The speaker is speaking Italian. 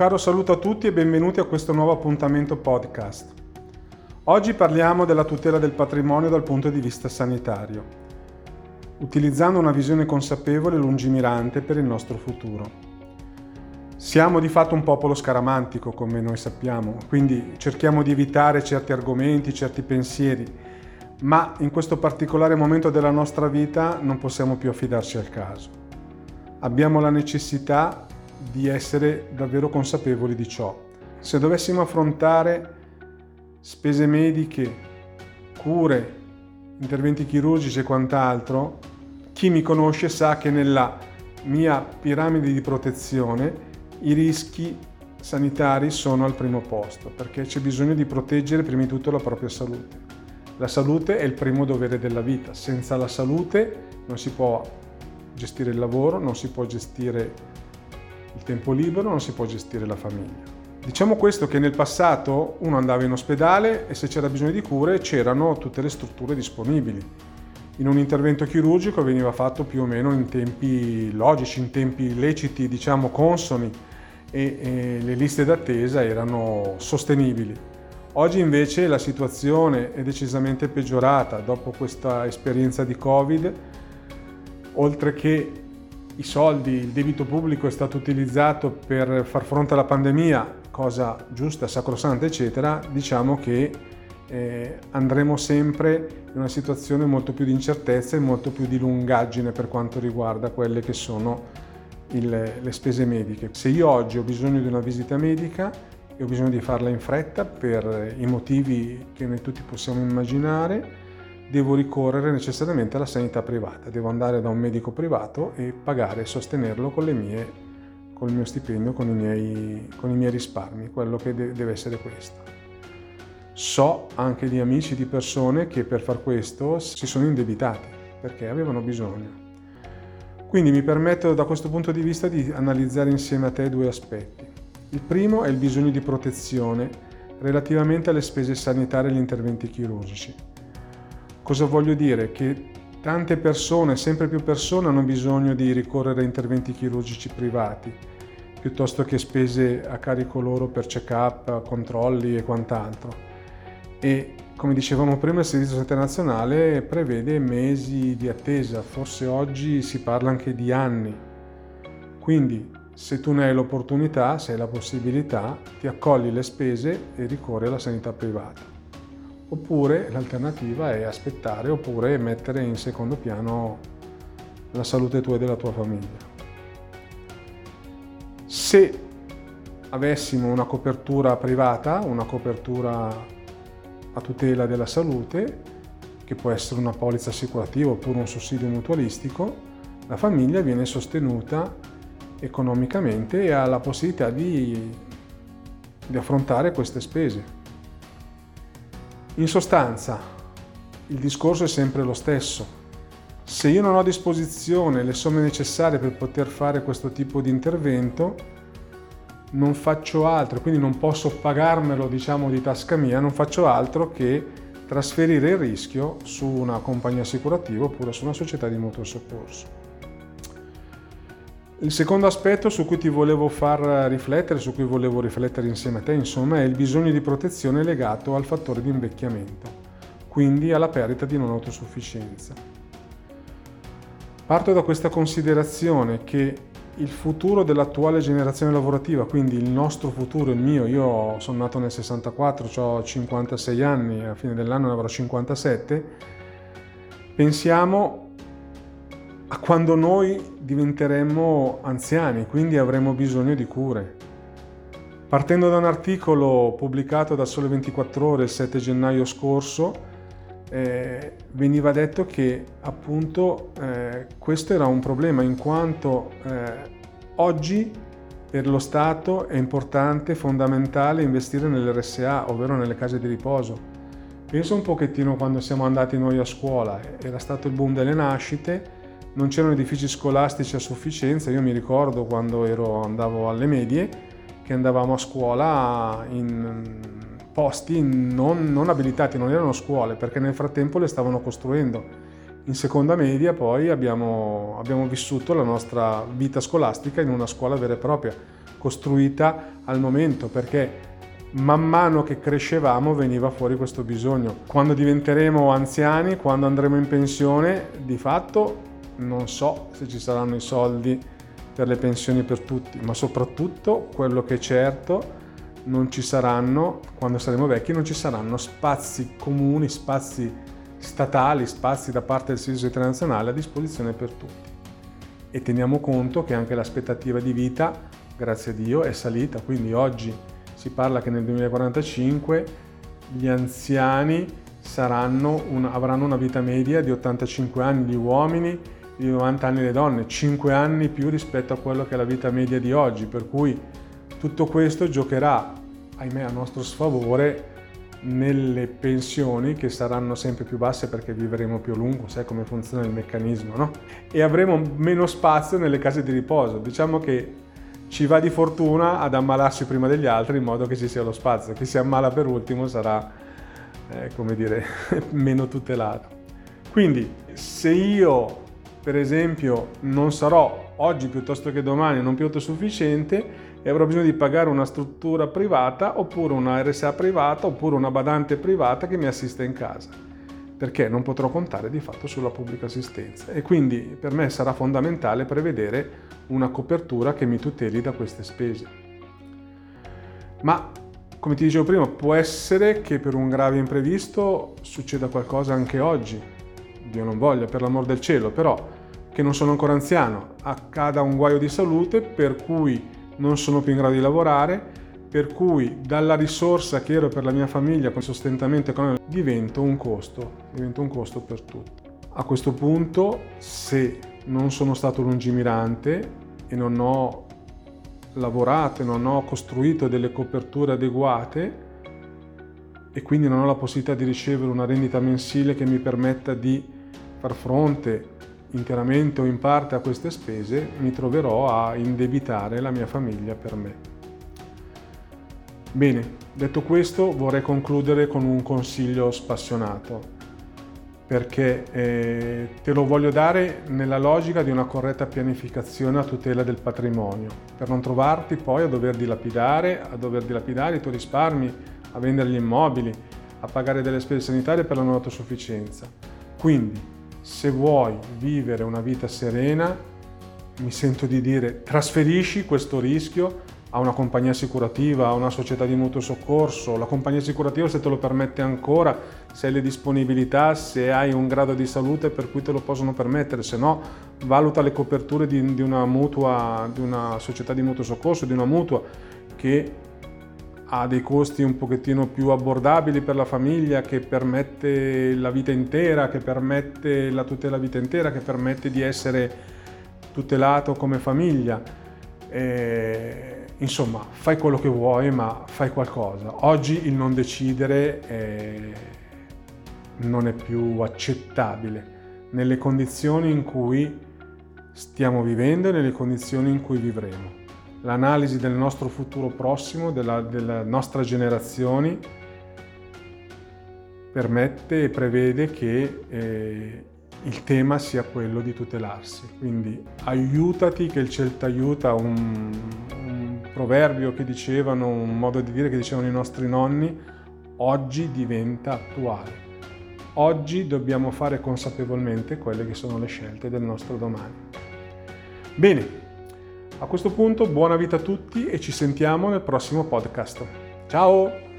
caro saluto a tutti e benvenuti a questo nuovo appuntamento podcast. Oggi parliamo della tutela del patrimonio dal punto di vista sanitario, utilizzando una visione consapevole e lungimirante per il nostro futuro. Siamo di fatto un popolo scaramantico, come noi sappiamo, quindi cerchiamo di evitare certi argomenti, certi pensieri, ma in questo particolare momento della nostra vita non possiamo più affidarci al caso. Abbiamo la necessità di essere davvero consapevoli di ciò. Se dovessimo affrontare spese mediche, cure, interventi chirurgici e quant'altro, chi mi conosce sa che nella mia piramide di protezione i rischi sanitari sono al primo posto, perché c'è bisogno di proteggere prima di tutto la propria salute. La salute è il primo dovere della vita, senza la salute non si può gestire il lavoro, non si può gestire il tempo libero non si può gestire la famiglia. Diciamo questo che nel passato uno andava in ospedale e se c'era bisogno di cure c'erano tutte le strutture disponibili. In un intervento chirurgico veniva fatto più o meno in tempi logici, in tempi leciti, diciamo consoni e, e le liste d'attesa erano sostenibili. Oggi invece la situazione è decisamente peggiorata dopo questa esperienza di Covid, oltre che i soldi, il debito pubblico è stato utilizzato per far fronte alla pandemia, cosa giusta, sacrosanta, eccetera, diciamo che eh, andremo sempre in una situazione molto più di incertezza e molto più di lungaggine per quanto riguarda quelle che sono il, le spese mediche. Se io oggi ho bisogno di una visita medica e ho bisogno di farla in fretta per i motivi che noi tutti possiamo immaginare, devo ricorrere necessariamente alla sanità privata, devo andare da un medico privato e pagare e sostenerlo con, mie, con il mio stipendio, con i, miei, con i miei risparmi, quello che de- deve essere questo. So anche di amici, di persone che per far questo si sono indebitati perché avevano bisogno. Quindi mi permetto da questo punto di vista di analizzare insieme a te due aspetti. Il primo è il bisogno di protezione relativamente alle spese sanitarie e agli interventi chirurgici. Cosa voglio dire? Che tante persone, sempre più persone, hanno bisogno di ricorrere a interventi chirurgici privati, piuttosto che spese a carico loro per check-up, controlli e quant'altro. E come dicevamo prima, il Servizio Sanitario Nazionale prevede mesi di attesa, forse oggi si parla anche di anni. Quindi se tu ne hai l'opportunità, se hai la possibilità, ti accogli le spese e ricorri alla sanità privata oppure l'alternativa è aspettare oppure mettere in secondo piano la salute tua e della tua famiglia. Se avessimo una copertura privata, una copertura a tutela della salute, che può essere una polizza assicurativa oppure un sussidio mutualistico, la famiglia viene sostenuta economicamente e ha la possibilità di, di affrontare queste spese. In sostanza, il discorso è sempre lo stesso. Se io non ho a disposizione le somme necessarie per poter fare questo tipo di intervento, non faccio altro, quindi non posso pagarmelo diciamo di tasca mia, non faccio altro che trasferire il rischio su una compagnia assicurativa oppure su una società di mutuo soccorso. Il secondo aspetto su cui ti volevo far riflettere, su cui volevo riflettere insieme a te, insomma, è il bisogno di protezione legato al fattore di invecchiamento, quindi alla perdita di non autosufficienza. Parto da questa considerazione che il futuro dell'attuale generazione lavorativa, quindi il nostro futuro, il mio, io sono nato nel 64, ho 56 anni, a fine dell'anno ne avrò 57, pensiamo a quando noi diventeremo anziani, quindi avremo bisogno di cure. Partendo da un articolo pubblicato da Sole 24 Ore il 7 gennaio scorso, eh, veniva detto che appunto eh, questo era un problema in quanto eh, oggi per lo Stato è importante, fondamentale investire nell'RSA, ovvero nelle case di riposo. Penso un pochettino quando siamo andati noi a scuola, era stato il boom delle nascite, non c'erano edifici scolastici a sufficienza. Io mi ricordo quando ero, andavo alle medie che andavamo a scuola in posti non, non abilitati, non erano scuole, perché nel frattempo le stavano costruendo. In seconda media poi abbiamo, abbiamo, vissuto la nostra vita scolastica in una scuola vera e propria, costruita al momento perché man mano che crescevamo veniva fuori questo bisogno. Quando diventeremo anziani, quando andremo in pensione, di fatto non so se ci saranno i soldi per le pensioni per tutti, ma soprattutto quello che è certo non ci saranno, quando saremo vecchi, non ci saranno spazi comuni, spazi statali, spazi da parte del Servizio internazionale a disposizione per tutti. E teniamo conto che anche l'aspettativa di vita, grazie a Dio, è salita, quindi oggi si parla che nel 2045 gli anziani una, avranno una vita media di 85 anni gli uomini, di 90 anni le donne, 5 anni più rispetto a quello che è la vita media di oggi, per cui tutto questo giocherà, ahimè, a nostro sfavore nelle pensioni che saranno sempre più basse perché vivremo più a lungo, sai come funziona il meccanismo, no? E avremo meno spazio nelle case di riposo. Diciamo che ci va di fortuna ad ammalarsi prima degli altri in modo che ci sia lo spazio. Chi si ammala per ultimo sarà, eh, come dire, meno tutelato. Quindi se io, per esempio, non sarò oggi piuttosto che domani non più autosufficiente e avrò bisogno di pagare una struttura privata oppure una RSA privata oppure una badante privata che mi assista in casa perché non potrò contare di fatto sulla pubblica assistenza e quindi per me sarà fondamentale prevedere una copertura che mi tuteli da queste spese. Ma come ti dicevo prima, può essere che per un grave imprevisto succeda qualcosa anche oggi, Dio non voglia, per l'amor del cielo, però che non sono ancora anziano, accada un guaio di salute per cui non sono più in grado di lavorare, per cui dalla risorsa che ero per la mia famiglia con sostentamento economico divento un costo, divento un costo per tutti. A questo punto, se non sono stato lungimirante e non ho lavorato e non ho costruito delle coperture adeguate e quindi non ho la possibilità di ricevere una rendita mensile che mi permetta di far fronte interamente o in parte a queste spese, mi troverò a indebitare la mia famiglia per me. Bene, detto questo vorrei concludere con un consiglio spassionato perché eh, te lo voglio dare nella logica di una corretta pianificazione a tutela del patrimonio, per non trovarti poi a dover dilapidare, a dover dilapidare i tuoi risparmi, a vendere gli immobili, a pagare delle spese sanitarie per la non autosufficienza. Quindi, se vuoi vivere una vita serena, mi sento di dire trasferisci questo rischio a una compagnia assicurativa, a una società di mutuo soccorso, la compagnia assicurativa se te lo permette ancora, se hai le disponibilità, se hai un grado di salute per cui te lo possono permettere, se no valuta le coperture di, di, una, mutua, di una società di mutuo soccorso, di una mutua che ha dei costi un pochettino più abbordabili per la famiglia, che permette la vita intera, che permette la tutela vita intera, che permette di essere tutelato come famiglia. E Insomma, fai quello che vuoi, ma fai qualcosa. Oggi il non decidere è... non è più accettabile nelle condizioni in cui stiamo vivendo e nelle condizioni in cui vivremo. L'analisi del nostro futuro prossimo, della, delle nostre generazioni, permette e prevede che eh, il tema sia quello di tutelarsi. Quindi aiutati che il cielo ti aiuta, un, proverbio che dicevano, un modo di dire che dicevano i nostri nonni, oggi diventa attuale. Oggi dobbiamo fare consapevolmente quelle che sono le scelte del nostro domani. Bene, a questo punto buona vita a tutti e ci sentiamo nel prossimo podcast. Ciao!